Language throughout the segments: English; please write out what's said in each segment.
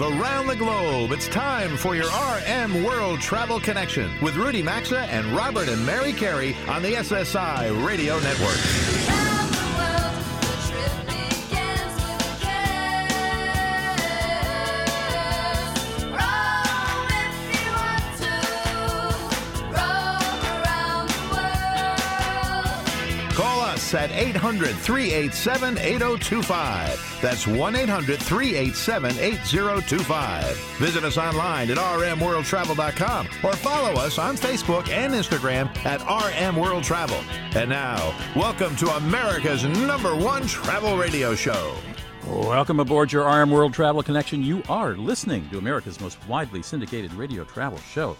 Live around the globe, it's time for your RM World Travel Connection with Rudy Maxa and Robert and Mary Carey on the SSI Radio Network. 800 387 8025. That's 1 800 387 8025. Visit us online at rmworldtravel.com or follow us on Facebook and Instagram at RM World Travel. And now, welcome to America's number one travel radio show. Welcome aboard your RM World Travel Connection. You are listening to America's most widely syndicated radio travel show.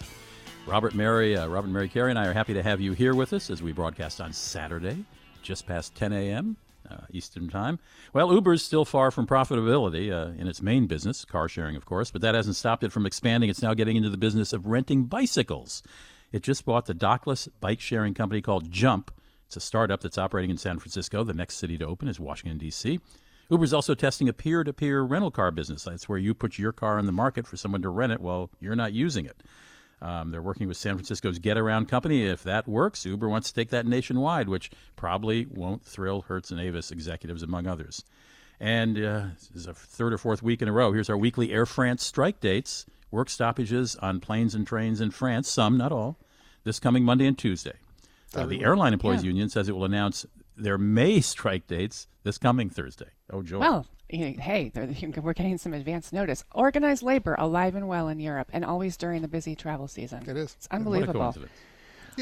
Robert Mary, uh, Robert Mary Carey and I are happy to have you here with us as we broadcast on Saturday, just past 10 a.m. Uh, Eastern Time. Well, Uber is still far from profitability uh, in its main business, car sharing, of course, but that hasn't stopped it from expanding. It's now getting into the business of renting bicycles. It just bought the dockless bike sharing company called Jump. It's a startup that's operating in San Francisco. The next city to open is Washington, D.C. Uber's also testing a peer to peer rental car business. That's where you put your car on the market for someone to rent it while you're not using it. Um, they're working with San Francisco's Getaround company. If that works, Uber wants to take that nationwide, which probably won't thrill Hertz and Avis executives, among others. And uh, this is a third or fourth week in a row. Here's our weekly Air France strike dates, work stoppages on planes and trains in France, some, not all, this coming Monday and Tuesday. Uh, the Airline Employees yeah. Union says it will announce their May strike dates this coming Thursday. Oh, joy. Well, hey, we're getting some advance notice. Organized labor alive and well in Europe, and always during the busy travel season. It is. It's unbelievable.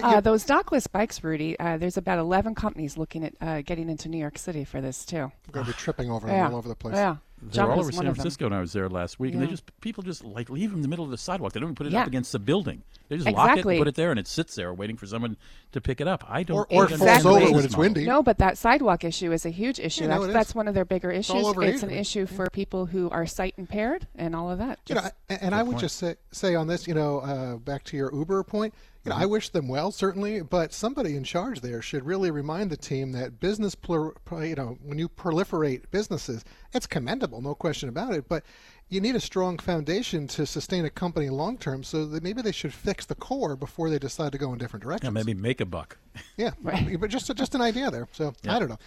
Uh, those dockless bikes, Rudy. Uh, there's about 11 companies looking at uh, getting into New York City for this too. We're going to be tripping over them yeah. all over the place. Yeah. They're all over San Francisco, and I was there last week, yeah. and they just people just like leave them in the middle of the sidewalk. They don't even put it yeah. up against the building. They just exactly. lock it, and put it there, and it sits there waiting for someone to pick it up. I don't. Or, or exactly. falls over when it's windy. No, but that sidewalk issue is a huge issue. Yeah, that's, no, that's one of their bigger issues. It's, it's an issue for people who are sight impaired and all of that. Just, you know, and, and I would point. just say, say on this, you know, uh, back to your Uber point. You know, mm-hmm. I wish them well, certainly, but somebody in charge there should really remind the team that business, you know, when you proliferate businesses, it's commendable, no question about it. But you need a strong foundation to sustain a company long term. So that maybe they should fix the core before they decide to go in different directions. Yeah, maybe make a buck. Yeah, but just just an idea there. So yeah. I don't know.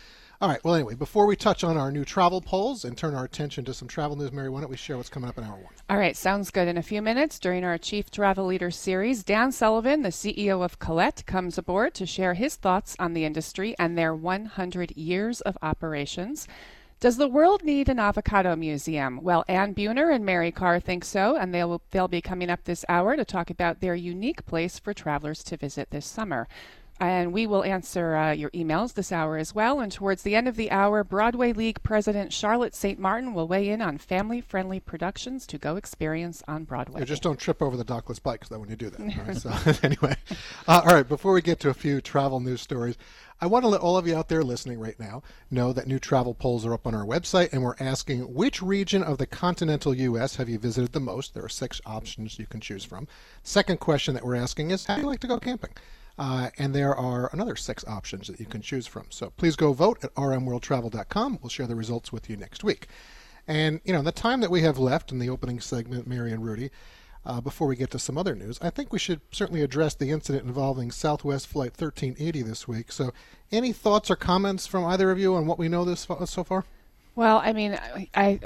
All right. Well, anyway, before we touch on our new travel polls and turn our attention to some travel news, Mary, why don't we share what's coming up in hour one? All right. Sounds good. In a few minutes, during our Chief Travel Leader series, Dan Sullivan, the CEO of Collette, comes aboard to share his thoughts on the industry and their 100 years of operations. Does the world need an avocado museum? Well, Ann Buhner and Mary Carr think so, and they'll they'll be coming up this hour to talk about their unique place for travelers to visit this summer. And we will answer uh, your emails this hour as well. And towards the end of the hour, Broadway League President Charlotte St. Martin will weigh in on family friendly productions to go experience on Broadway. You just don't trip over the dockless bikes, though, when you do that. Right? so, anyway, uh, all right, before we get to a few travel news stories, I want to let all of you out there listening right now know that new travel polls are up on our website, and we're asking which region of the continental U.S. have you visited the most? There are six options you can choose from. Second question that we're asking is how do you like to go camping? Uh, and there are another six options that you can choose from. So please go vote at rmworldtravel.com. We'll share the results with you next week. And, you know, the time that we have left in the opening segment, Mary and Rudy, uh, before we get to some other news, I think we should certainly address the incident involving Southwest Flight 1380 this week. So, any thoughts or comments from either of you on what we know this so far? Well, I mean, I, I,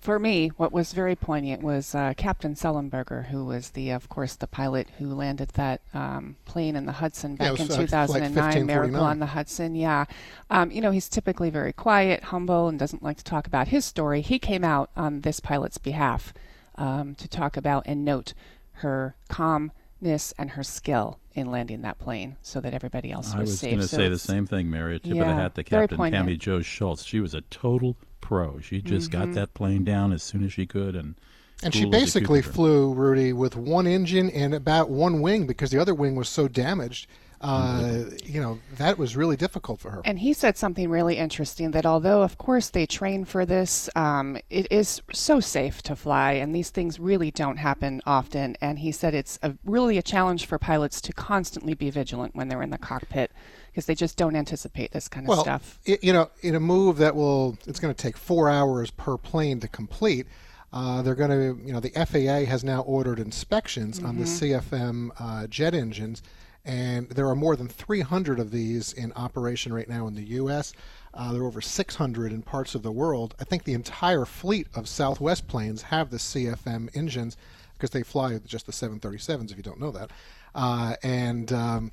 for me, what was very poignant was uh, Captain Sullenberger, who was the, of course, the pilot who landed that um, plane in the Hudson back yeah, in 2009, Miracle on the Hudson. Yeah, um, you know, he's typically very quiet, humble, and doesn't like to talk about his story. He came out on this pilot's behalf um, to talk about and note her calmness and her skill in landing that plane so that everybody else was, was safe. I was going to so say the same thing, Mary. A tip yeah, of the hat to Captain Tammy Jo Schultz. She was a total pro. She just mm-hmm. got that plane down as soon as she could and and she basically flew Rudy with one engine and about one wing because the other wing was so damaged uh, you know, that was really difficult for her. And he said something really interesting that although, of course, they train for this, um, it is so safe to fly, and these things really don't happen often. And he said it's a, really a challenge for pilots to constantly be vigilant when they're in the cockpit because they just don't anticipate this kind of well, stuff. It, you know, in a move that will, it's going to take four hours per plane to complete Uh, they're going to, you know, the FAA has now ordered inspections on the CFM uh, jet engines, and there are more than 300 of these in operation right now in the U.S. Uh, there are over 600 in parts of the world. I think the entire fleet of Southwest planes have the CFM engines because they fly just the 737s, if you don't know that. Uh, and um,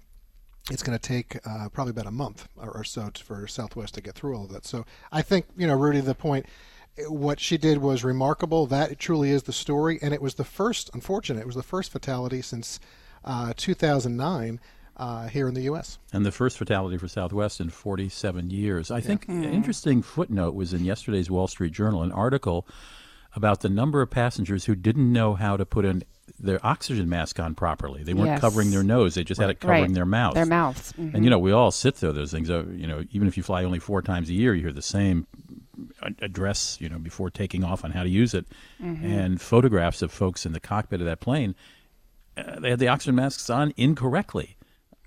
it's going to take uh, probably about a month or, or so to, for Southwest to get through all of that. So I think, you know, Rudy, the point, what she did was remarkable. That truly is the story. And it was the first, unfortunate, it was the first fatality since uh, 2009 uh, here in the U.S. And the first fatality for Southwest in 47 years. I think an interesting footnote was in yesterday's Wall Street Journal, an article about the number of passengers who didn't know how to put an their oxygen mask on properly. They weren't Yes. covering their nose; they just had it covering Right. their mouth. Their mouths. Mhm. And you know, we all sit through those things. Uh, you know, even if you fly only four times a year, you hear the same address. You know, before taking off on how to use it, Mm-hmm. and photographs of folks in the cockpit of that plane. Uh, they had the oxygen masks on incorrectly,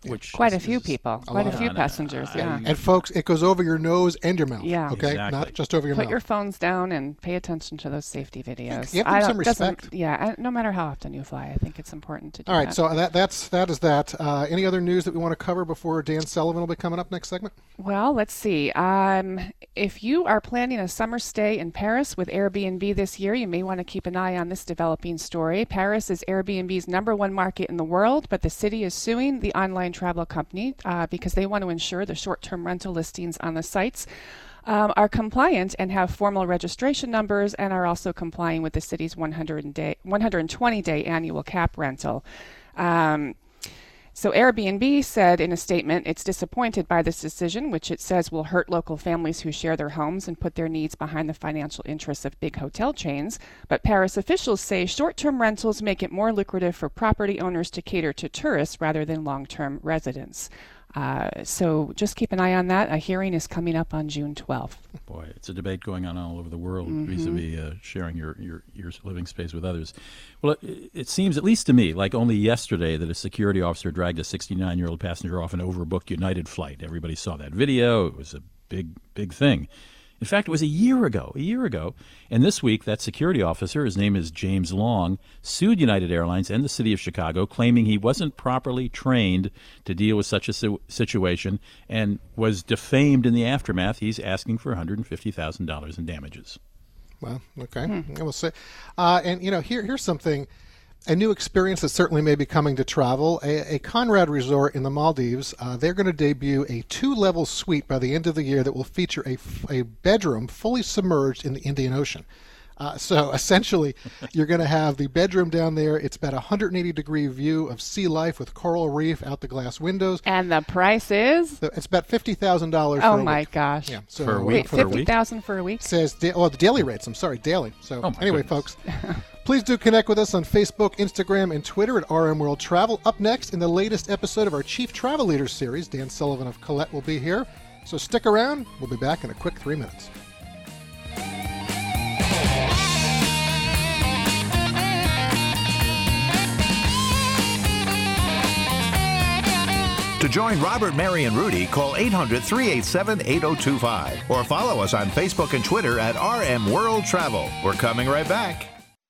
which Quite a few is- people. Quite a few passengers. I- Yeah. And folks, it goes over your nose and your mouth. Yeah. Okay, Exactly. not just over your Put mouth. Put your phones down and pay attention to those safety videos. give them I don't- some respect. Yeah, I- no matter how often you fly, I think it's important to do All right, that. so that that's that is that. Uh, any other news that we want to cover before Dan Sullivan will be coming up next segment? Well, let's see. Um, if you are planning a summer stay in Paris with Airbnb this year, you may want to keep an eye on this developing story. Paris is Airbnb's number one market in the world, but the city is suing the online travel company uh, because they want to ensure the short term rental listings on the sites. Um, are compliant and have formal registration numbers and are also complying with the city's 100 day, 120 day annual cap rental. Um, so Airbnb said in a statement it's disappointed by this decision, which it says will hurt local families who share their homes and put their needs behind the financial interests of big hotel chains. But Paris officials say short-term rentals make it more lucrative for property owners to cater to tourists rather than long-term residents. Uh, so just keep an eye on that. A hearing is coming up on June 12th. Boy, it's a debate going on all over the world vis-a-vis uh, sharing your, your, your living space with others. Well, it, it seems, at least to me, like only yesterday that a security officer dragged a 69-year-old passenger off an overbooked United flight. Everybody saw that video. It was a big, big thing. In fact, it was a year ago, a year ago. And this week, that security officer, his name is James Long, sued United Airlines and the city of Chicago, claiming he wasn't properly trained to deal with such a situation and was defamed in the aftermath. He's asking for $150,000 in damages. Well, okay, I will say. Uh, and you know, here here's something, a new experience that certainly may be coming to travel. A, a Conrad Resort in the Maldives. Uh, they're going to debut a two-level suite by the end of the year that will feature a, a bedroom fully submerged in the Indian Ocean. Uh, so essentially, you're going to have the bedroom down there. It's about a 180 degree view of sea life with coral reef out the glass windows. And the price is? So It's about fifty thousand dollars. Oh my gosh. Yeah. So For a week? Wait, for 50000 for a week? says da- oh the daily rates i'm sorry daily so Oh, anyway goodness. folks please do connect with us on facebook instagram and twitter at rm world travel up next in the latest episode of our chief travel leaders series dan sullivan of collette will be here so stick around we'll be back in a quick three minutes To join Robert, Mary, and Rudy, call 800 387 8025 or follow us on Facebook and Twitter at RM World Travel. We're coming right back.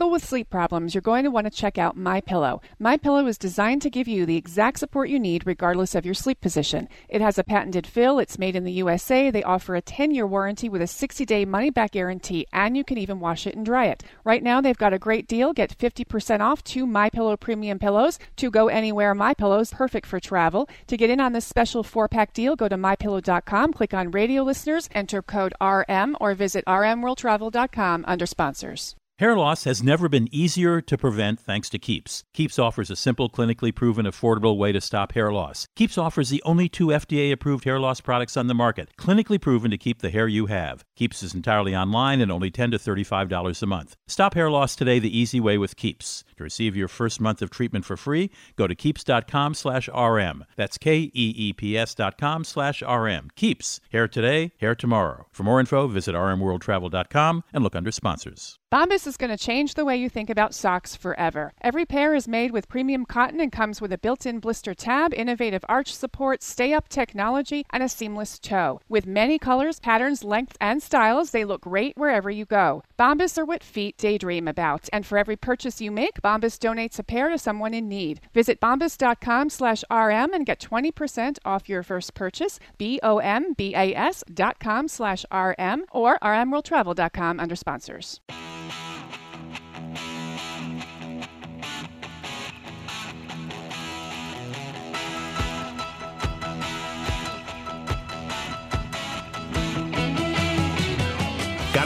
struggle with sleep problems, you're going to want to check out My Pillow. My Pillow is designed to give you the exact support you need regardless of your sleep position. It has a patented fill, it's made in the USA. They offer a 10-year warranty with a 60-day money-back guarantee, and you can even wash it and dry it. Right now, they've got a great deal. Get 50% off two My Pillow premium pillows. To go anywhere My Pillows, perfect for travel. To get in on this special 4-pack deal, go to mypillow.com, click on radio listeners, enter code RM or visit rmworldtravel.com under sponsors. Hair loss has never been easier to prevent thanks to Keeps. Keeps offers a simple, clinically proven, affordable way to stop hair loss. Keeps offers the only two FDA approved hair loss products on the market, clinically proven to keep the hair you have. Keeps is entirely online and only 10 to $35 a month. Stop hair loss today the easy way with Keeps. To receive your first month of treatment for free, go to keeps.com slash RM. That's K-E-E-P-S dot com slash RM. Keeps. Hair today, hair tomorrow. For more info, visit rmworldtravel.com and look under sponsors. Bombas is going to change the way you think about socks forever. Every pair is made with premium cotton and comes with a built in blister tab, innovative arch support, stay up technology, and a seamless toe. With many colors, patterns, lengths, and styles, they look great wherever you go. Bombas are what feet daydream about, and for every purchase you make, Bombas donates a pair to someone in need. Visit bombas.com slash RM and get 20% off your first purchase, B-O-M-B-A-S dot com slash RM, or rmworldtravel.com under sponsors.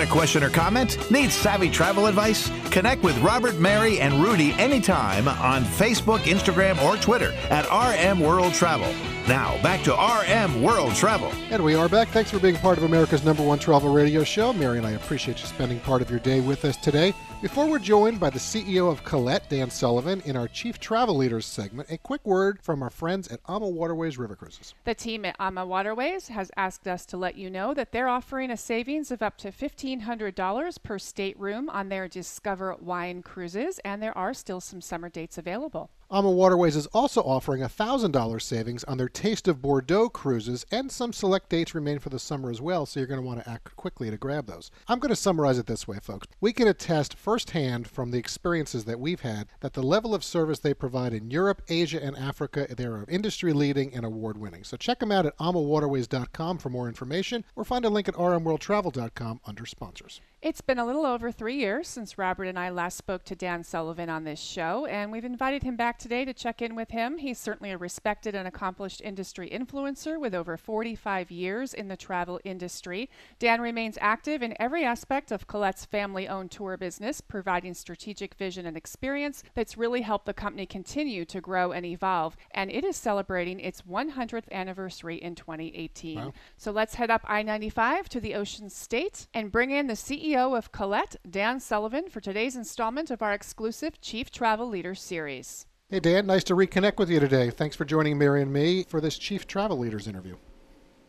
A question or comment? Need savvy travel advice? Connect with Robert, Mary, and Rudy anytime on Facebook, Instagram, or Twitter at RM World Travel. Now, back to RM World Travel. And we are back. Thanks for being part of America's number one travel radio show. Mary and I appreciate you spending part of your day with us today. Before we're joined by the CEO of Collette, Dan Sullivan, in our Chief Travel Leaders segment, a quick word from our friends at AMA Waterways River Cruises. The team at AMA Waterways has asked us to let you know that they're offering a savings of up to $1,500 per stateroom on their Discover Wine cruises, and there are still some summer dates available. AMA Waterways is also offering a $1,000 savings on their Taste of Bordeaux cruises, and some select dates remain for the summer as well, so you're going to want to act quickly to grab those. I'm going to summarize it this way, folks. We can attest firsthand from the experiences that we've had that the level of service they provide in Europe, Asia, and Africa, they're industry leading and award winning. So check them out at amawaterways.com for more information, or find a link at rmworldtravel.com under sponsors. It's been a little over three years since Robert and I last spoke to Dan Sullivan on this show, and we've invited him back today to check in with him. He's certainly a respected and accomplished industry influencer with over 45 years in the travel industry. Dan remains active in every aspect of Collette's family owned tour business, providing strategic vision and experience that's really helped the company continue to grow and evolve. And it is celebrating its 100th anniversary in 2018. Wow. So let's head up I 95 to the Ocean State and bring in the CEO of Collette, Dan Sullivan, for today's installment of our exclusive Chief Travel Leader series. Hey, Dan, nice to reconnect with you today. Thanks for joining Mary and me for this Chief Travel Leaders interview.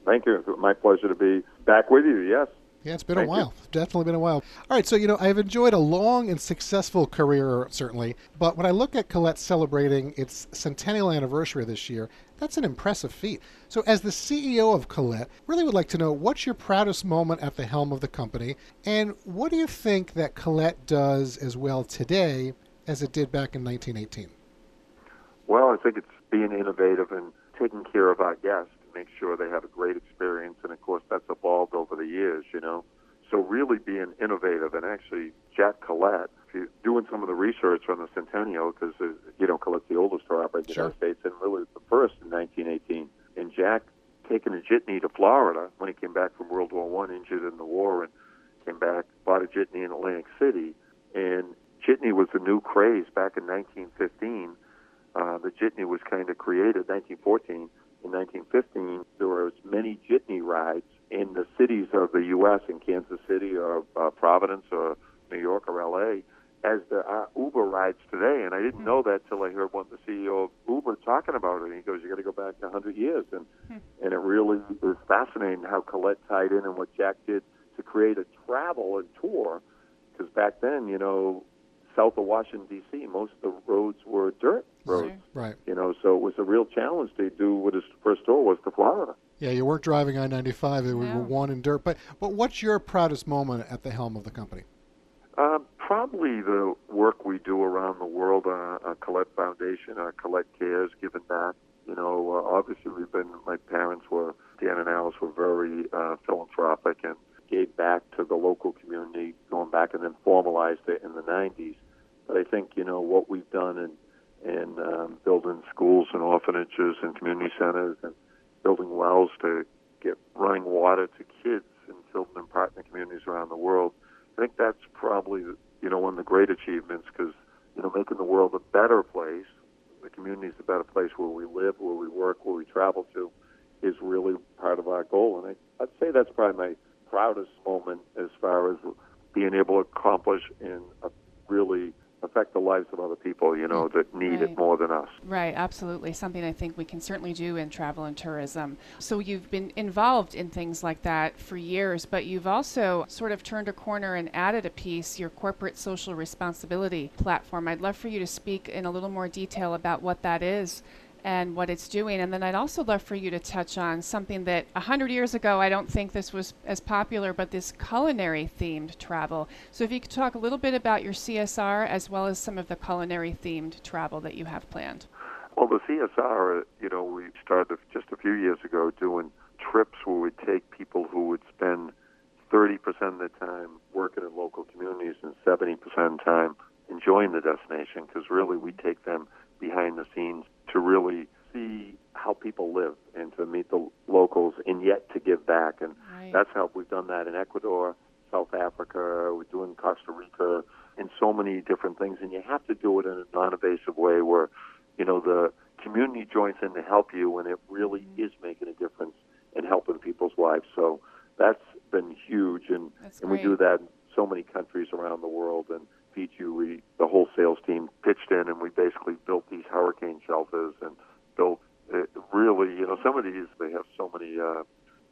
Thank you. It's my pleasure to be back with you. Yes. Yeah, it's been a Thank you. while. Definitely been a while. All right, so you know, I've enjoyed a long and successful career, certainly. But when I look at Collette celebrating its centennial anniversary this year, that's an impressive feat. So, as the CEO of Collette, really would like to know what's your proudest moment at the helm of the company, and what do you think that Collette does as well today as it did back in 1918? Well, I think it's being innovative and taking care of our guests to make sure they have a great experience. And of course, that's evolved over the years, you know. So really being innovative and actually Jack Collette, if you're doing some of the research on the Centennial, because, uh, you know, Collette's the oldest tour operator in the United States and really the first in 1918. And Jack taking a jitney to Florida when he came back from World War One, injured in the war, and came back, bought a jitney in Atlantic City. And jitney was the new craze back in 1915 uh, the jitney was kind of created 1914. In 1915, there were as many jitney rides in the cities of the U.S. in Kansas City or uh, Providence or New York or L.A. as there are Uber rides today. And I didn't know that till I heard one of the CEO of Uber talking about it. And he goes, "You got to go back 100 years," and and it really is fascinating how Collette tied in and what Jack did to create a travel and tour. Because back then, you know, south of Washington D.C., most of the roads were dirt roads. Sure. Right. You know, so it was a real challenge to do what his first tour was to Florida. Yeah, you weren't driving I 95, we No. were one in dirt. But, but what's your proudest moment at the helm of the company? Um, probably the work we do around the world on uh, Collette Foundation, our Collette Cares, giving back. You know, uh, obviously we've been, my parents were, Dan and Alice were very uh, philanthropic and gave back to the local community, going back and then formalized it in the 90s. But I think, you know, what we've done in, in um, building schools and orphanages and community centers and building wells to get running water to kids in children and partner communities around the world, I think that's probably you know, one of the great achievements because, you know, making the world a better place, the community is a better place where we live, where we work, where we travel to, is really part of our goal. And I, I'd say that's probably my proudest moment as far as being able to accomplish in a really affect the lives of other people, you know, that need Right. it more than us. Right, absolutely. Something I think we can certainly do in travel and tourism. So you've been involved in things like that for years, but you've also sort of turned a corner and added a piece, your corporate social responsibility platform. I'd love for you to speak in a little more detail about what that is and what it's doing. And then I'd also love for you to touch on something that a hundred years ago I don't think this was as popular, but this culinary themed travel. So if you could talk a little bit about your CSR as well as some of the culinary themed travel that you have planned. Well, the CSR, you know, we started just a few years ago doing trips where we'd take people who would spend 30% of the time working in local communities and 70% of the time enjoying the destination because really we take them behind the scenes to really see how people live and to meet the locals and yet to give back. And Right. that's how we've done that in Ecuador, South Africa, we're doing Costa Rica, and so many different things. And you have to do it in a non-invasive way where, you know, the community joins in to help you, and it really Mm-hmm. is making a difference in helping people's lives. So that's been huge, and That's and we do that in so many countries around the world. And Fiji, we the whole sales team pitched in, and we basically built these hurricane shelters and built uh, really, you know, some of these they have so many uh,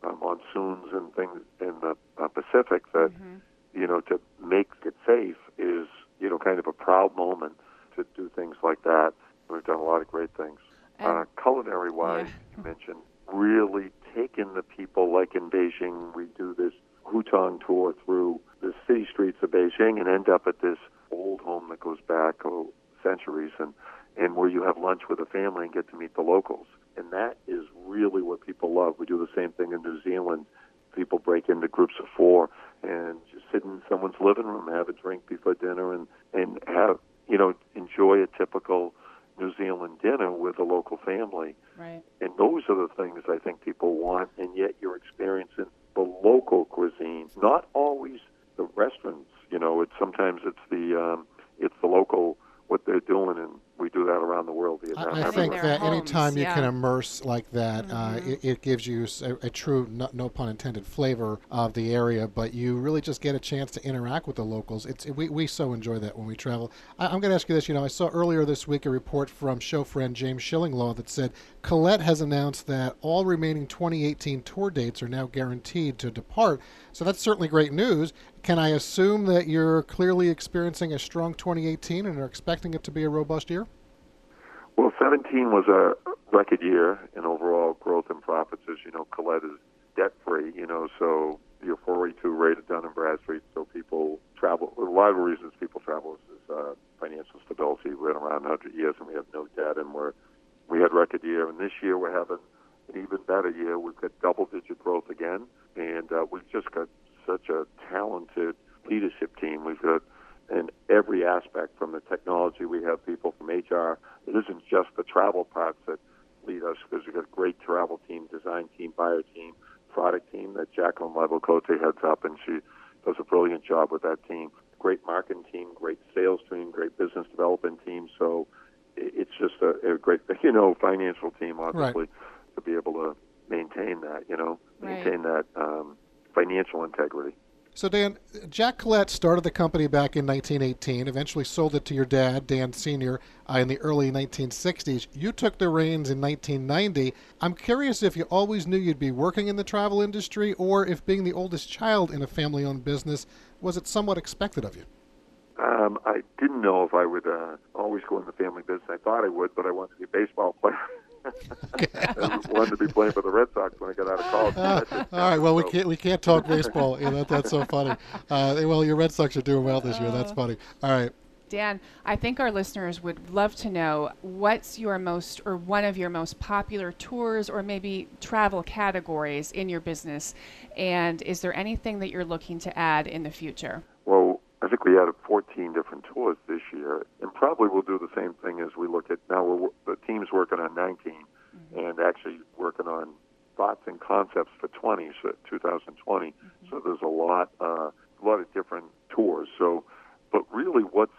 uh, monsoons and things in the uh, Pacific that Mhm. you know to make it safe is you know kind of a proud moment to do things like that. We've done a lot of great things. Uh, culinary wise, Yeah. you mentioned really taking the people like in Beijing. We do this Hutong tour through the city streets of Beijing and end up at this old home that goes back oh, centuries and and where you have lunch with a family and get to meet the locals. And that is really what people love. We do the same thing in New Zealand. People break into groups of four and just sit in someone's living room, have a drink before dinner, and and have you know enjoy a typical New Zealand dinner with a local family. Right. And those are the things I think people want, and yet you're experiencing the local cuisine, not always the restaurants. You know, it's sometimes it's the um, it's the local what they're doing, and we do that around the world. Vietnam, I, I think that homes, anytime you can immerse like that, uh, it, it gives you a true, no, no pun intended, flavor of the area. But you really just get a chance to interact with the locals. It's we, we so enjoy that when we travel. I, I'm going to ask you this. You know, I saw earlier this week a report from show friend James Shillinglaw that said Collette has announced that all remaining 2018 tour dates are now guaranteed to depart. So that's certainly great news. Can I assume that you're clearly experiencing a strong 2018 and are expecting it to be a robust year? Well, 17 was a record year in overall growth and profits. As you know, Collette is debt free, you know, so your 482 rate of Dun and Bradstreet, so people travel. A lot of reasons people travel is, is uh, financial stability. We're around 100 years and we have no debt, and we're we had record year, and this year we're having an even better year. We've got double digit growth again, and uh, we've just got such a talented leadership team. We've got in every aspect from the technology. We have people from HR. It isn't just the travel parts that lead us because we've got a great travel team, design team, buyer team, product team that Jaclyn Leibl-Cote heads up, and she does a brilliant job with that team. Great marketing team, great sales team, great business development team. So it's just a, a great, you know, financial team, obviously, to be able to maintain that, you know, Right. maintain that um, financial integrity. So, Dan, Jack Collette started the company back in 1918, eventually sold it to your dad, Dan Sr., uh, in the early 1960s. You took the reins in 1990. I'm curious if you always knew you'd be working in the travel industry or if being the oldest child in a family owned business was it somewhat expected of you? Um, I didn't know if I would uh, always go in the family business. I thought I would, but I wanted to be a baseball player. I wanted to be playing for the Red Sox when I got out of college. That didn't All right, well, we can't we can't talk baseball. Yeah, that, that's so funny. Uh, well, your Red Sox are doing well this year. That's funny. All right. Dan, I think our listeners would love to know what's your most or one of your most popular tours or maybe travel categories in your business. And is there anything that you're looking to add in the future? Well, I think we added 14 different tours this year, and probably we'll do the same thing as we look at now. We're, the team's working on 19, and actually working on thoughts and concepts for 20, so 2020. So there's a lot, uh, a lot of different tours. So But really, what's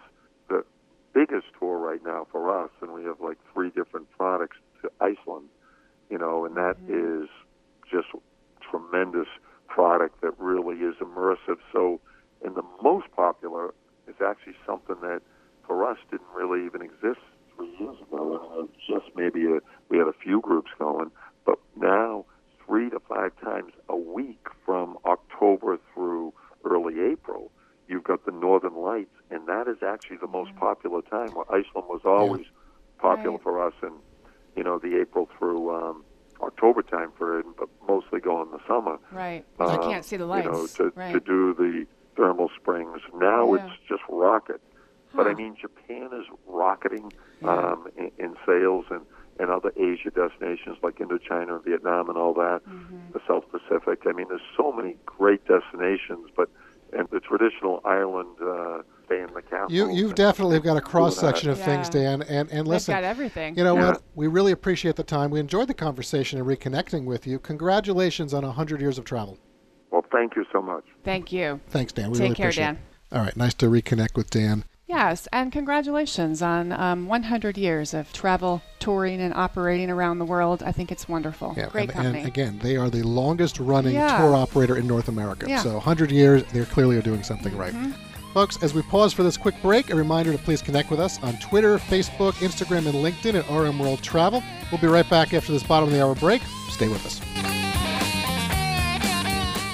the biggest tour right now for us, and we have like three different products to Iceland, you know, and that Mm-hmm. is just tremendous product that really is immersive. So, and the most popular is actually something that for us didn't really even exist three years ago. I mean, just maybe a, we had a few groups going, but now three to five times a week from October through early April, you've got the Northern Lights, and that is actually the most popular time. Where Iceland was always popular Right. for us, and you know the April through um, October time period, but mostly go in the summer. Right. I uh, can't see the lights. You know, to, right. to do the thermal springs. Now Yeah. it's just rocket. But I mean, Japan is rocketing Yeah. um, in, in sales, and, and other Asia destinations like Indochina, and Vietnam, and all that, Mm-hmm. the South Pacific. I mean, there's so many great destinations, but and the traditional island uh, stay in the castle. You you've definitely got a cross section of Yeah. things, Dan. And and They've listen, got everything. you know Yeah. what? We really appreciate the time. We enjoyed the conversation and reconnecting with you. Congratulations on hundred years of travel. Well, thank you so much. Thank you. Thanks, Dan. We Take really care, appreciate Dan. it. All right, nice to reconnect with Dan. Yes, and congratulations on um, 100 years of travel, touring, and operating around the world. I think it's wonderful. Yeah, Great and, company. and again, they are the longest running Yeah. tour operator in North America. Yeah. So 100 years, they clearly are doing something right. Mm-hmm. Folks, as we pause for this quick break, a reminder to please connect with us on Twitter, Facebook, Instagram, and LinkedIn at RM World Travel. We'll be right back after this bottom of the hour break. Stay with us.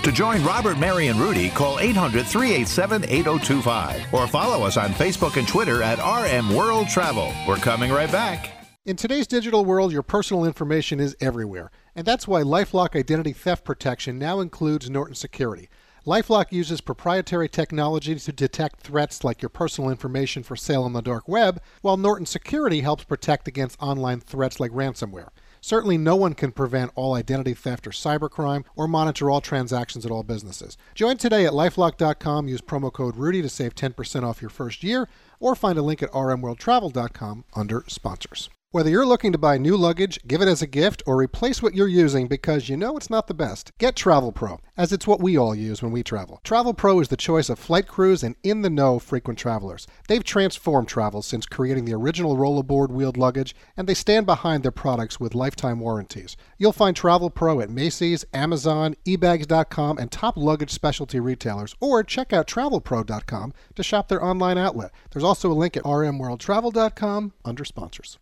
To join Robert, Mary, and Rudy, call 800 387 8025 or follow us on Facebook and Twitter at RM World Travel. We're coming right back. In today's digital world, your personal information is everywhere, and that's why LifeLock Identity Theft Protection now includes Norton Security. LifeLock uses proprietary technology to detect threats like your personal information for sale on the dark web, while Norton Security helps protect against online threats like ransomware. Certainly, no one can prevent all identity theft or cybercrime or monitor all transactions at all businesses. Join today at lifelock.com. Use promo code Rudy to save 10% off your first year, or find a link at rmworldtravel.com under sponsors. Whether you're looking to buy new luggage, give it as a gift, or replace what you're using because you know it's not the best, get Travel Pro, as it's what we all use when we travel. Travel Pro is the choice of flight crews and in the know frequent travelers. They've transformed travel since creating the original rollerboard wheeled luggage, and they stand behind their products with lifetime warranties. You'll find Travel Pro at Macy's, Amazon, ebags.com, and top luggage specialty retailers, or check out travelpro.com to shop their online outlet. There's also a link at rmworldtravel.com under sponsors.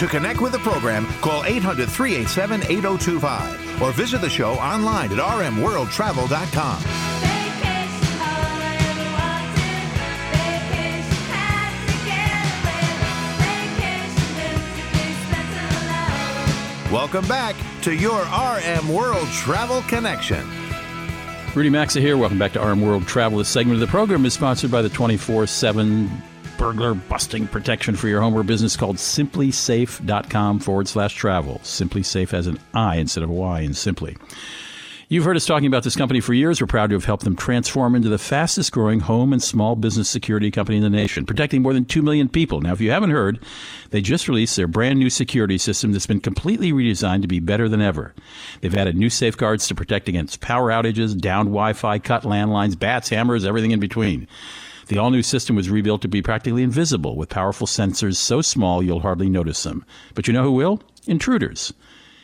To connect with the program, call 800 387 8025 or visit the show online at rmworldtravel.com. Welcome back to your RM World Travel Connection. Rudy Maxa here. Welcome back to RM World Travel. This segment of the program is sponsored by the 24 7 burglar busting protection for your home or business called simplisafe.com forward slash travel. SimpliSafe has an I instead of a Y in Simply. You've heard us talking about this company for years. We're proud to have helped them transform into the fastest growing home and small business security company in the nation, protecting more than 2 million people. Now, if you haven't heard, they just released their brand new security system that's been completely redesigned to be better than ever. They've added new safeguards to protect against power outages, downed Wi Fi, cut landlines, bats, hammers, everything in between. The all new system was rebuilt to be practically invisible with powerful sensors so small you'll hardly notice them. But you know who will? Intruders.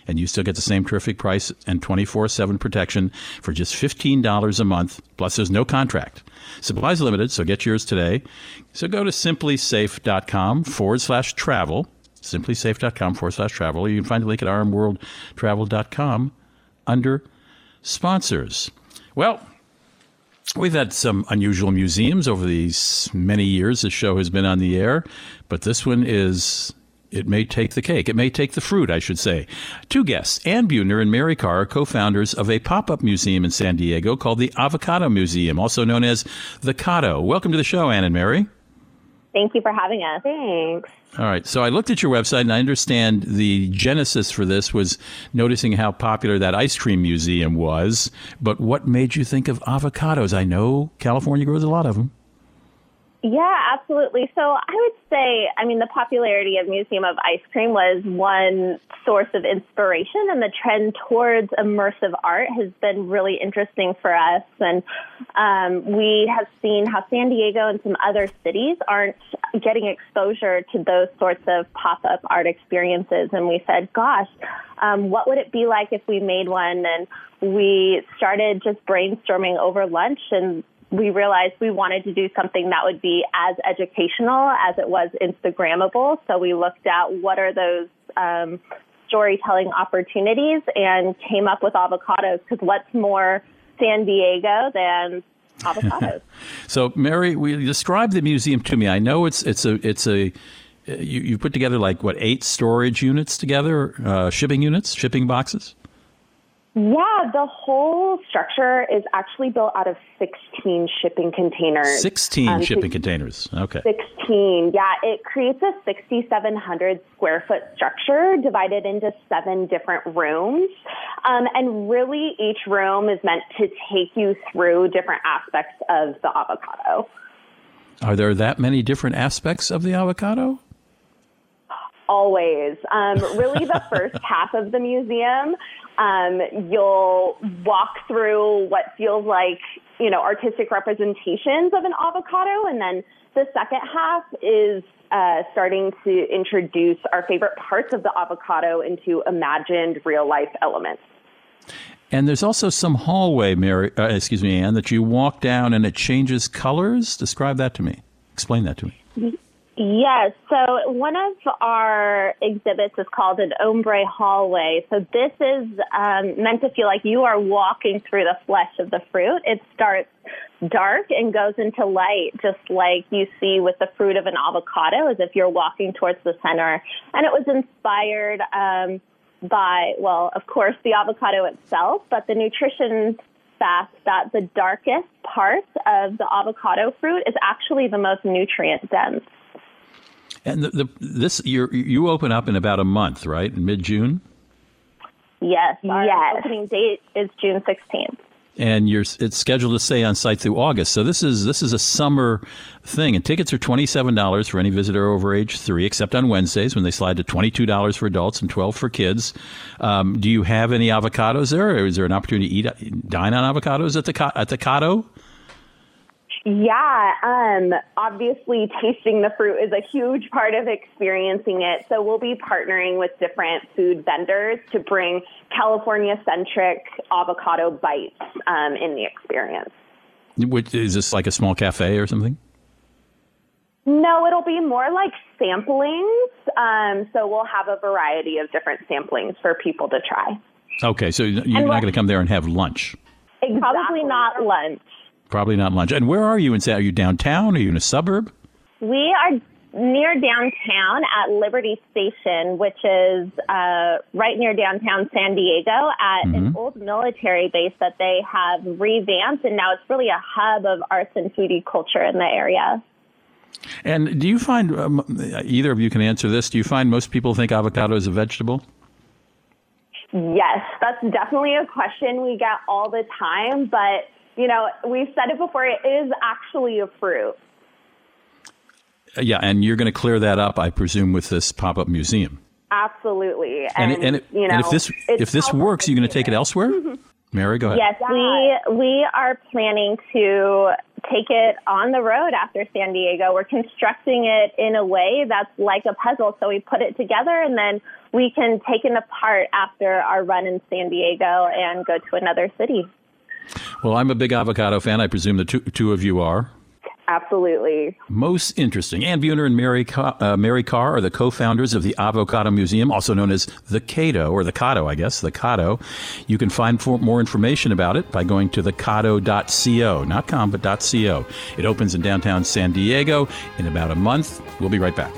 And you still get the same terrific price and 24-7 protection for just $15 a month plus there's no contract. Supplies limited so get yours today. So go to simplisafe.com forward slash travel simplisafe.com forward slash travel. You can find the link at rmworldtravel.com under sponsors. Well We've had some unusual museums over these many years the show has been on the air, but this one is it may take the cake. It may take the fruit, I should say. Two guests, Ann Buhner and Mary Carr, are co-founders of a pop-up museum in San Diego called the Avocado Museum, also known as the Cado. Welcome to the show, Ann and Mary. Thank you for having us. Thanks. All right. So I looked at your website and I understand the genesis for this was noticing how popular that ice cream museum was. But what made you think of avocados? I know California grows a lot of them. Yeah, absolutely. So I would say, I mean, the popularity of Museum of Ice Cream was one source of inspiration, and the trend towards immersive art has been really interesting for us. And um, we have seen how San Diego and some other cities aren't getting exposure to those sorts of pop up art experiences. And we said, gosh, um, what would it be like if we made one? And we started just brainstorming over lunch and we realized we wanted to do something that would be as educational as it was Instagrammable. So we looked at what are those um, storytelling opportunities and came up with avocados because what's more San Diego than avocados? So, Mary, you describe the museum to me? I know it's it's a it's a you, you put together like what eight storage units together, uh, shipping units, shipping boxes. Yeah, the whole structure is actually built out of 16 shipping containers. Sixteen Um, so shipping containers. Okay. 16. Yeah, it creates a 6,700 square foot structure divided into seven different rooms. Um, and really, each room is meant to take you through different aspects of the avocado. Are there that many different aspects of the avocado? Always. Um, really, the first half of the museum, um, you'll walk through what feels like, you know, artistic representations of an avocado. And then the second half is uh, starting to introduce our favorite parts of the avocado into imagined real life elements. And there's also some hallway, Mary. Uh, excuse me, Ann, that you walk down and it changes colors. Describe that to me. Explain that to me. Yes. So one of our exhibits is called an ombre hallway. So this is um, meant to feel like you are walking through the flesh of the fruit. It starts dark and goes into light, just like you see with the fruit of an avocado, as if you're walking towards the center. And it was inspired um, by, well, of course, the avocado itself, but the nutrition fact that the darkest part of the avocado fruit is actually the most nutrient dense. And the, the this you you open up in about a month, right? In mid June, Yes, our Yes. opening date is June 16th. and you're it's scheduled to stay on site through August. So this is this is a summer thing, and tickets are twenty seven dollars for any visitor over age three, except on Wednesdays when they slide to twenty two dollars for adults and twelve for kids. Um, do you have any avocados there, or is there an opportunity to eat dine on avocados at the co- at the Cotto? Yeah, um, obviously tasting the fruit is a huge part of experiencing it. So we'll be partnering with different food vendors to bring California centric avocado bites um, in the experience. Which is this like a small cafe or something? No, it'll be more like samplings. Um, so we'll have a variety of different samplings for people to try. Okay, so you're not going to come there and have lunch. Probably not lunch. Probably not lunch. And where are you in? Sa- Are you downtown? Are you in a suburb? We are near downtown at Liberty Station, which is uh, right near downtown San Diego at an old military base that they have revamped, and now it's really a hub of arts and foodie culture in the area. And do you find um, either of you can answer this? Do you find most people think avocado is a vegetable? Yes, that's definitely a question we get all the time, but you know, we've said it before, it is actually a fruit. Uh, Yeah, and you're going to clear that up, I presume, with this pop-up museum. Absolutely. And And, and, it, you know, and if this if this works, you're going to take it elsewhere. Mary, go ahead. Yes, we we are planning to take it on the road after San Diego. We're constructing it in a way that's like a puzzle. So we put it together and then we can take it apart after our run in San Diego and go to another city. Well, I'm a big avocado fan. I presume the two, two of you are. Absolutely. Most interesting. Ann Buhner and Mary, Ca- uh, Mary Carr are the co-founders of the Avocado Museum, also known as the Cato, or the Cato, I guess, the Cato. You can find for more information about it by going to thecado.co, not com, but .co. It opens in downtown San Diego in about a month. We'll be right back.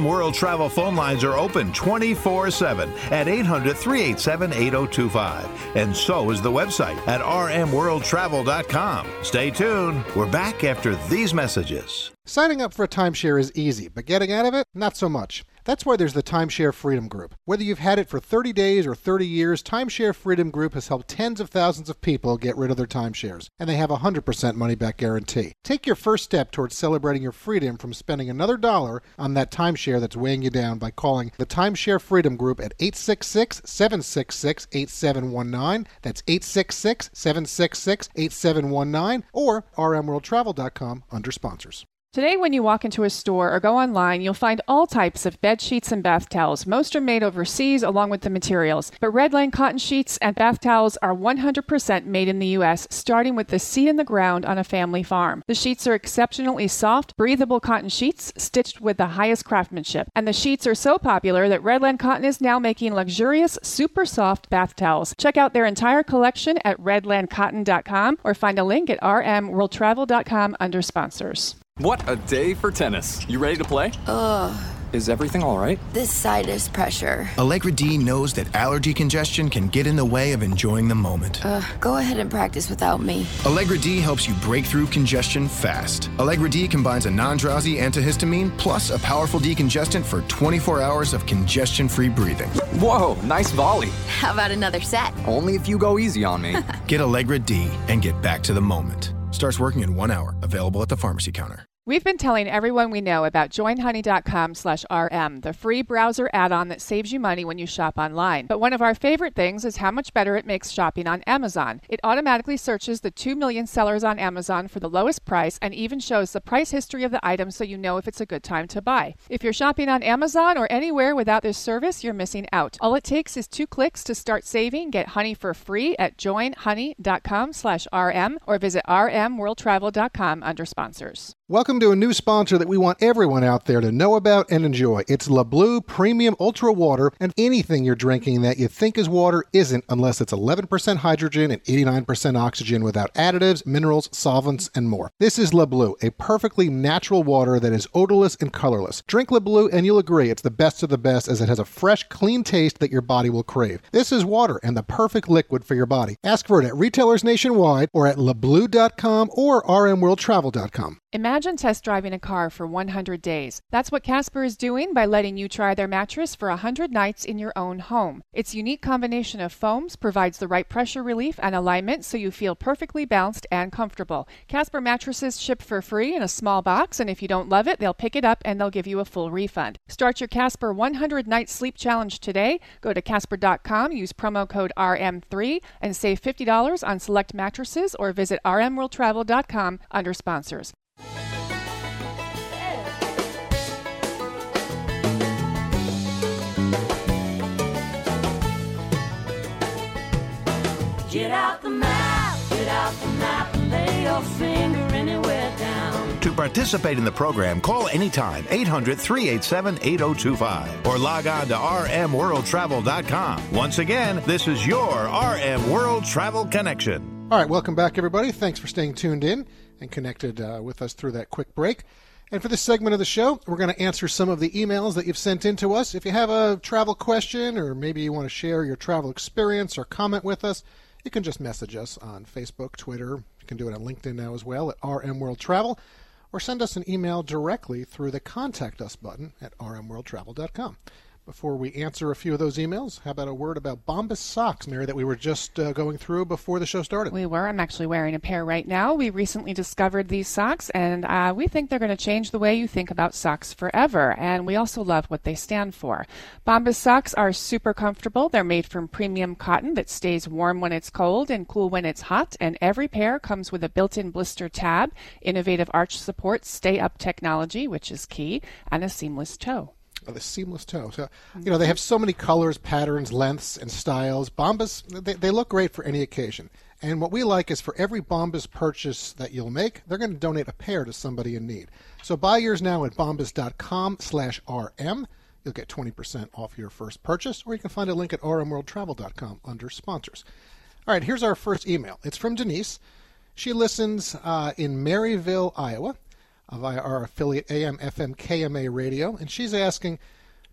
RM World Travel phone lines are open 24 7 at 800 387 8025. And so is the website at rmworldtravel.com. Stay tuned. We're back after these messages. Signing up for a timeshare is easy, but getting out of it, not so much. That's why there's the Timeshare Freedom Group. Whether you've had it for 30 days or 30 years, Timeshare Freedom Group has helped tens of thousands of people get rid of their timeshares, and they have a 100% money back guarantee. Take your first step towards celebrating your freedom from spending another dollar on that timeshare that's weighing you down by calling the Timeshare Freedom Group at 866 766 8719. That's 866 766 8719 or rmworldtravel.com under sponsors. Today, when you walk into a store or go online, you'll find all types of bed sheets and bath towels. Most are made overseas along with the materials. But Redland cotton sheets and bath towels are 100% made in the U.S., starting with the seed in the ground on a family farm. The sheets are exceptionally soft, breathable cotton sheets stitched with the highest craftsmanship. And the sheets are so popular that Redland Cotton is now making luxurious, super soft bath towels. Check out their entire collection at redlandcotton.com or find a link at rmworldtravel.com under sponsors. What a day for tennis. You ready to play? Ugh, Is everything all right? this sinus pressure. Allegra D knows that allergy congestion can get in the way of enjoying the moment. Ugh, go ahead and practice without me. Allegra D helps you break through congestion fast. Allegra D combines a non-drowsy antihistamine plus a powerful decongestant for 24 hours of congestion-free breathing. Whoa, nice volley. How about another set? Only if you go easy on me. Get Allegra D and get back to the moment. Starts working in one hour. Available at the pharmacy counter. We've been telling everyone we know about joinhoney.com slash RM, the free browser add-on that saves you money when you shop online. But one of our favorite things is how much better it makes shopping on Amazon. It automatically searches the 2 million sellers on Amazon for the lowest price and even shows the price history of the item so you know if it's a good time to buy. If you're shopping on Amazon or anywhere without this service, you're missing out. All it takes is two clicks to start saving. Get honey for free at joinhoney.com slash RM or visit rmworldtravel.com under sponsors. Welcome to a new sponsor that we want everyone out there to know about and enjoy. It's Le Bleu Premium Ultra Water, and anything you're drinking that you think is water isn't unless it's 11% hydrogen and 89% oxygen without additives, minerals, solvents, and more. This is Le Bleu, a perfectly natural water that is odorless and colorless. Drink Le Bleu and you'll agree it's the best of the best as it has a fresh, clean taste that your body will crave. This is water and the perfect liquid for your body. Ask for it at retailers nationwide or at lebleu.com or rmworldtravel.com. Imagine test driving a car for 100 days. That's what Casper is doing by letting you try their mattress for 100 nights in your own home. Its unique combination of foams provides the right pressure relief and alignment so you feel perfectly balanced and comfortable. Casper mattresses ship for free in a small box, and if you don't love it, they'll pick it up and they'll give you a full refund. Start your Casper 100 night sleep challenge today. Go to casper.com, use promo code RM3, and save $50 on select mattresses or visit rmworldtravel.com under sponsors. Out the map, get out the map, and lay your finger anywhere down. To participate in the program, call anytime 800 387 8025 or log on to rmworldtravel.com. Once again, this is your RM World Travel Connection. All right, welcome back, everybody. Thanks for staying tuned in and connected uh, with us through that quick break. And for this segment of the show, we're going to answer some of the emails that you've sent in to us. If you have a travel question or maybe you want to share your travel experience or comment with us, you can just message us on Facebook, Twitter. You can do it on LinkedIn now as well at RM World Travel, or send us an email directly through the Contact Us button at rmworldtravel.com. Before we answer a few of those emails, how about a word about Bombas socks, Mary, that we were just uh, going through before the show started? We were. I'm actually wearing a pair right now. We recently discovered these socks, and uh, we think they're going to change the way you think about socks forever. And we also love what they stand for. Bombas socks are super comfortable. They're made from premium cotton that stays warm when it's cold and cool when it's hot. And every pair comes with a built in blister tab, innovative arch support, stay up technology, which is key, and a seamless toe. Oh, the seamless toe. So, you know, they have so many colors, patterns, lengths, and styles. Bombas, they, they look great for any occasion. And what we like is for every Bombas purchase that you'll make, they're going to donate a pair to somebody in need. So buy yours now at bombas.com slash RM. You'll get 20% off your first purchase, or you can find a link at rmworldtravel.com under sponsors. All right, here's our first email. It's from Denise. She listens uh, in Maryville, Iowa via our affiliate AM FM KMA radio, and she's asking,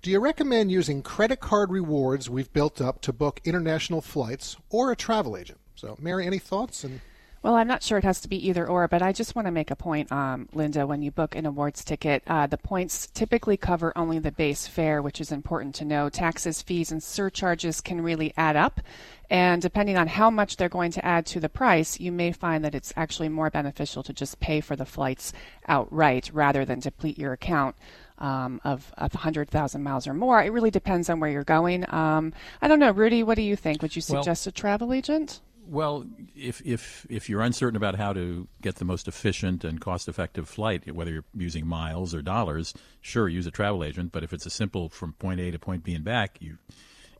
do you recommend using credit card rewards we've built up to book international flights or a travel agent? So, Mary, any thoughts? And Well, I'm not sure it has to be either or, but I just want to make a point, um, Linda. When you book an awards ticket, uh, the points typically cover only the base fare, which is important to know. Taxes, fees, and surcharges can really add up. And depending on how much they're going to add to the price, you may find that it's actually more beneficial to just pay for the flights outright rather than deplete your account. Um, of, of 100,000 miles or more. It really depends on where you're going. Um, I don't know, Rudy, what do you think? Would you Well- suggest a travel agent? Well, if if if you're uncertain about how to get the most efficient and cost-effective flight, whether you're using miles or dollars, sure, use a travel agent. But if it's a simple from point A to point B and back, you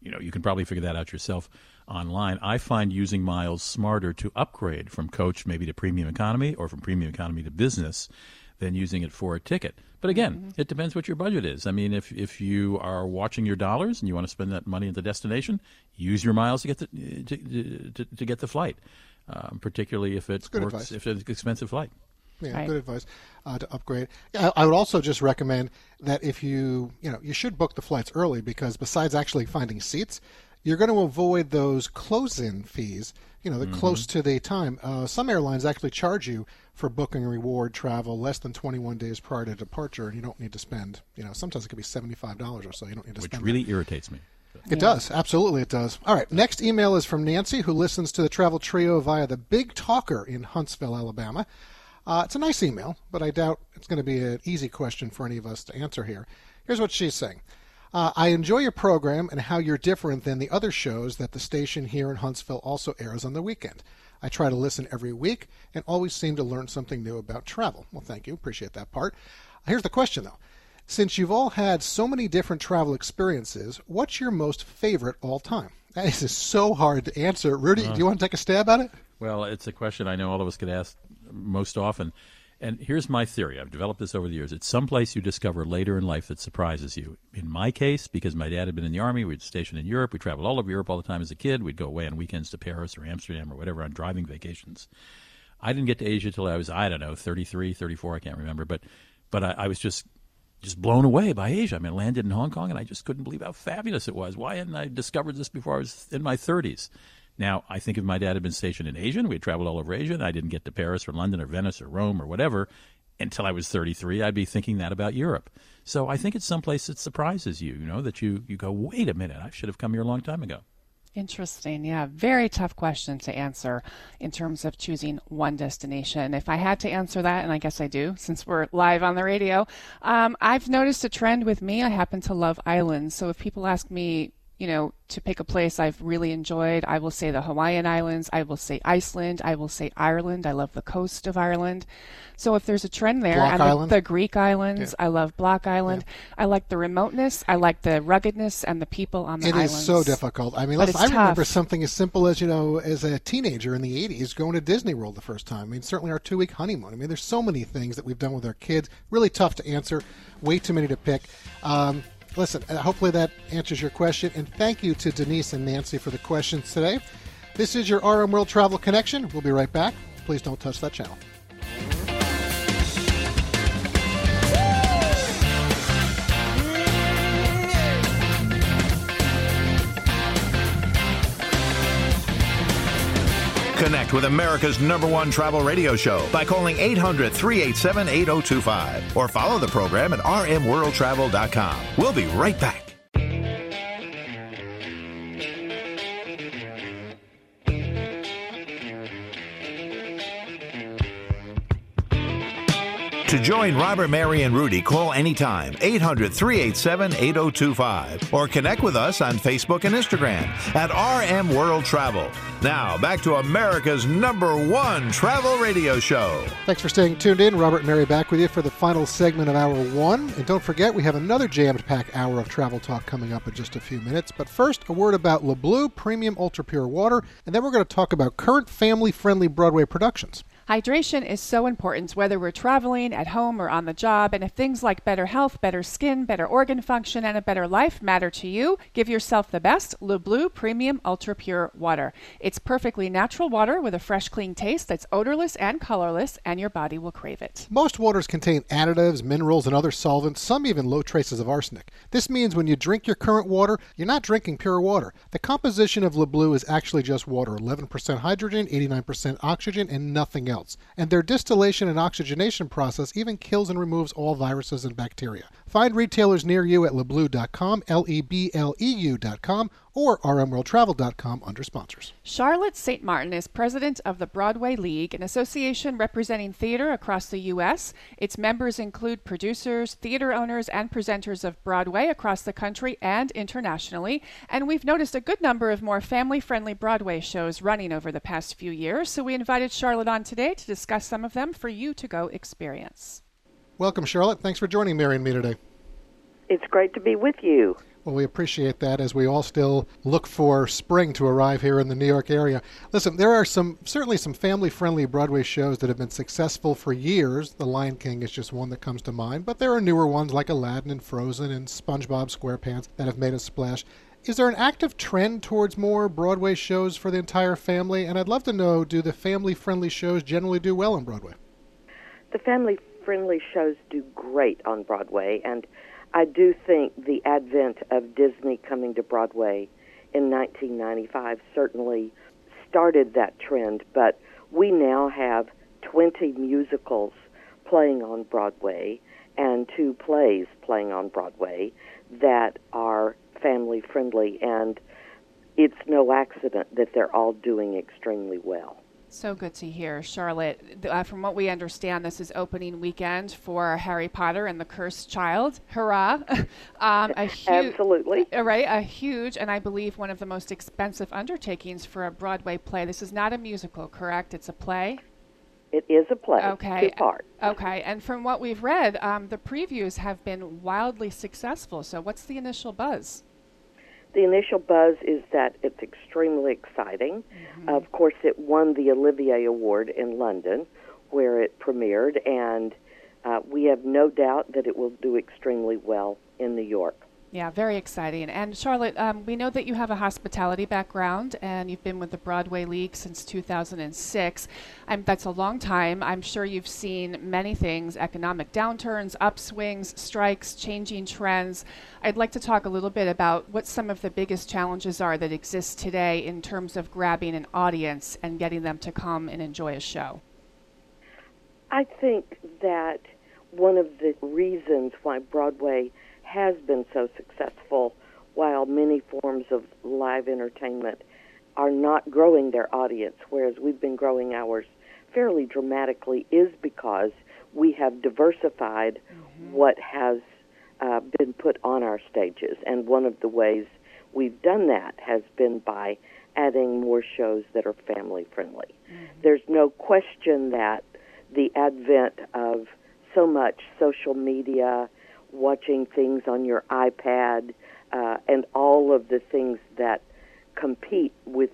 you know you can probably figure that out yourself online. I find using miles smarter to upgrade from coach maybe to premium economy or from premium economy to business than using it for a ticket. But again, it depends what your budget is. I mean, if if you are watching your dollars and you want to spend that money at the destination, use your miles to get the to, to, to get the flight. Um, particularly if it good works, advice. if it's an expensive flight. Yeah, Right. good advice uh, to upgrade. I, I would also just recommend that if you, you know, you should book the flights early because besides actually finding seats, you're going to avoid those close-in fees. You know, the close to the time. Uh, some airlines actually charge you for booking reward travel less than 21 days prior to departure, and you don't need to spend. You know, sometimes it could be $75 or so. You don't need to which spend. that. really irritates me. It does. Absolutely, it does. All right. Next email is from Nancy, who listens to the Travel Trio via the Big Talker in Huntsville, Alabama. Uh, it's a nice email, but I doubt it's going to be an easy question for any of us to answer here. Here's what she's saying. Uh, I enjoy your program and how you're different than the other shows that the station here in Huntsville also airs on the weekend. I try to listen every week and always seem to learn something new about travel. Well, thank you. Appreciate that part. Here's the question, though. Since you've all had so many different travel experiences, what's your most favorite all time? That is so hard to answer. Rudy, do you want to take a stab at it? Well, it's a question I know all of us get asked most often. And here's my theory. I've developed this over the years. It's someplace you discover later in life that surprises you. In my case, because my dad had been in the army, we'd stationed in Europe. We traveled all over Europe all the time as a kid. We'd go away on weekends to Paris or Amsterdam or whatever on driving vacations. I didn't get to Asia till I was, I don't know, 33, 34, I can't remember. But, but I, I was just just blown away by Asia. I mean, I landed in Hong Kong and I just couldn't believe how fabulous it was. Why hadn't I discovered this before I was in my 30s? Now, I think if my dad had been stationed in Asia we had traveled all over Asia and I didn't get to Paris or London or Venice or Rome or whatever until I was 33, I'd be thinking that about Europe. So I think it's someplace that surprises you, you know, that you, you go, wait a minute, I should have come here a long time ago. Interesting. Yeah, very tough question to answer in terms of choosing one destination. If I had to answer that, and I guess I do since we're live on the radio, um, I've noticed a trend with me. I happen to love islands. So if people ask me, you know, to pick a place I've really enjoyed, I will say the Hawaiian Islands, I will say Iceland, I will say Ireland. I love the coast of Ireland. So if there's a trend there, Block the, Island? the Greek islands, I love Block Island. I like the remoteness, I like the ruggedness, and the people on the It islands. is so difficult. I mean, But listen, it's I remember something as simple as, you know, as a teenager in the 80s going to Disney World the first time. I mean, certainly our two week honeymoon. I mean, there's so many things that we've done with our kids. Really tough to answer, way too many to pick. Um, listen, uh, hopefully that answers your question. And thank you to Denise and Nancy for the questions today. This is your RM World Travel Connection. We'll be right back. Please don't touch that channel. Connect with America's number one travel radio show by calling 800 387 8025 or follow the program at rmworldtravel.com. We'll be right back. To join Robert, Mary, and Rudy, call anytime 800 387 8025 or connect with us on Facebook and Instagram at RM World Travel. Now, back to America's number one travel radio show. Thanks for staying tuned in. Robert and Mary back with you for the final segment of hour one. And don't forget, we have another jammed packed hour of travel talk coming up in just a few minutes. But first, a word about Le Bleu Premium Ultra Pure Water, and then we're going to talk about current family friendly Broadway productions. Hydration is so important whether we're traveling, at home, or on the job. And if things like better health, better skin, better organ function, and a better life matter to you, give yourself the best Le Bleu Premium Ultra Pure Water. It's perfectly natural water with a fresh, clean taste that's odorless and colorless, and your body will crave it. Most waters contain additives, minerals, and other solvents, some even low traces of arsenic. This means when you drink your current water, you're not drinking pure water. The composition of Le Bleu is actually just water 11% hydrogen, 89% oxygen, and nothing else. And their distillation and oxygenation process even kills and removes all viruses and bacteria. Find retailers near you at lebleu.com, L E B L E U.com, or rmworldtravel.com under sponsors. Charlotte St. Martin is president of the Broadway League, an association representing theater across the U.S. Its members include producers, theater owners, and presenters of Broadway across the country and internationally. And we've noticed a good number of more family friendly Broadway shows running over the past few years, so we invited Charlotte on today to discuss some of them for you to go experience. Welcome, Charlotte. Thanks for joining Mary and me today. It's great to be with you. Well, we appreciate that as we all still look for spring to arrive here in the New York area. Listen, there are some certainly some family-friendly Broadway shows that have been successful for years. The Lion King is just one that comes to mind, but there are newer ones like Aladdin and Frozen and SpongeBob SquarePants that have made a splash. Is there an active trend towards more Broadway shows for the entire family? And I'd love to know, do the family-friendly shows generally do well on Broadway? The family friendly shows do great on Broadway, and I do think the advent of Disney coming to Broadway in 1995 certainly started that trend, but we now have 20 musicals playing on Broadway and two plays playing on Broadway that are family friendly, and it's no accident that they're all doing extremely well. So good to hear, Charlotte. Uh, from what we understand, this is opening weekend for Harry Potter and the Cursed Child. Hurrah! um, a Absolutely. Uh, right, a huge and I believe one of the most expensive undertakings for a Broadway play. This is not a musical, correct? It's a play. It is a play. Okay. Two. Okay, and from what we've read, um, the previews have been wildly successful. So, what's the initial buzz? The initial buzz is that it's extremely exciting. Mm-hmm. Of course, it won the Olivier Award in London, where it premiered, and uh, we have no doubt that it will do extremely well in New York. Yeah, very exciting. And Charlotte, um, we know that you have a hospitality background and you've been with the Broadway League since 2006. Um, that's a long time. I'm sure you've seen many things economic downturns, upswings, strikes, changing trends. I'd like to talk a little bit about what some of the biggest challenges are that exist today in terms of grabbing an audience and getting them to come and enjoy a show. I think that one of the reasons why Broadway has been so successful, while many forms of live entertainment are not growing their audience, whereas we've been growing ours fairly dramatically, is because we have diversified what has uh, been put on our stages. And one of the ways we've done that has been by adding more shows that are family friendly. There's no question that the advent of so much social media, watching things on your iPad, uh, and all of the things that compete with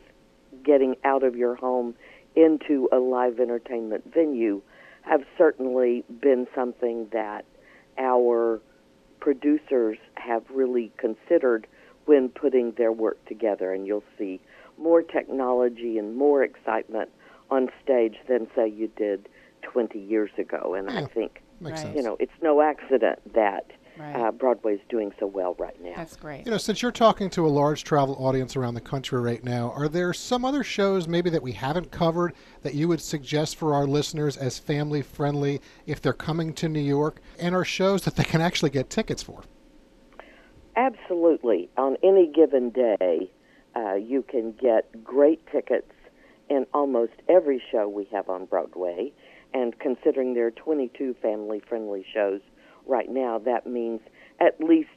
getting out of your home into a live entertainment venue have certainly been something that our producers have really considered when putting their work together. And you'll see more technology and more excitement on stage than, say, you did 20 years ago. And I think, makes Right. sense. you know, it's no accident that Right. uh, Broadway's doing so well right now. That's great. You know, since you're talking to a large travel audience around the country right now, are there some other shows maybe that we haven't covered that you would suggest for our listeners as family friendly if they're coming to New York and are shows that they can actually get tickets for? Absolutely. On any given day, uh, you can get great tickets in almost every show we have on Broadway. And considering there are 22 family friendly shows right now, that means at least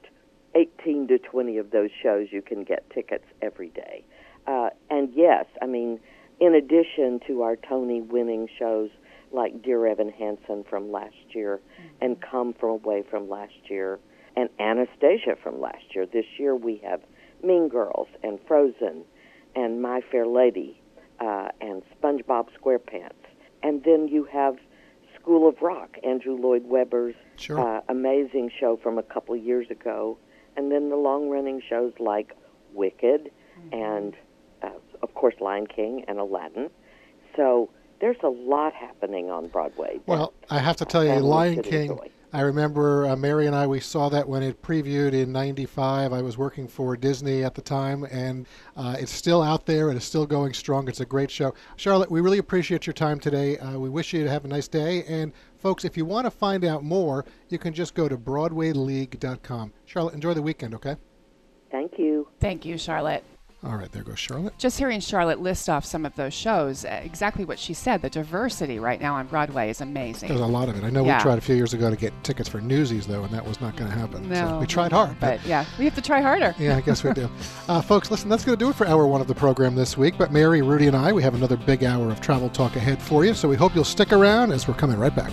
18 to 20 of those shows you can get tickets every day. Uh, and yes, I mean, in addition to our Tony winning shows like Dear Evan Hansen from last year and Come From Away from last year and Anastasia from last year, this year we have Mean Girls and Frozen and My Fair Lady uh, and SpongeBob SquarePants and then you have School of Rock, Andrew Lloyd Webber's Sure. uh, amazing show from a couple years ago, and then the long running shows like Wicked and, uh, of course, Lion King and Aladdin. So there's a lot happening on Broadway. Well, I have to tell you, Lion King. enjoy. I remember uh, Mary and I. We saw that when it previewed in '95. I was working for Disney at the time, and uh, it's still out there. It is still going strong. It's a great show. Charlotte, we really appreciate your time today. Uh, we wish you to have a nice day. And folks, if you want to find out more, you can just go to BroadwayLeague.com. Charlotte, enjoy the weekend. Okay. Thank you. Thank you, Charlotte. All right, there goes Charlotte. Just hearing Charlotte list off some of those shows, uh, exactly what she said, the diversity right now on Broadway is amazing. There's a lot of it. I know Yeah. we tried a few years ago to get tickets for Newsies, though, and that was not going to happen. No, so we tried hard, but yeah, we have to try harder. yeah, I guess we do. Uh, folks, listen, that's going to do it for hour one of the program this week. But Mary, Rudy, and I, we have another big hour of travel talk ahead for you. So we hope you'll stick around as we're coming right back.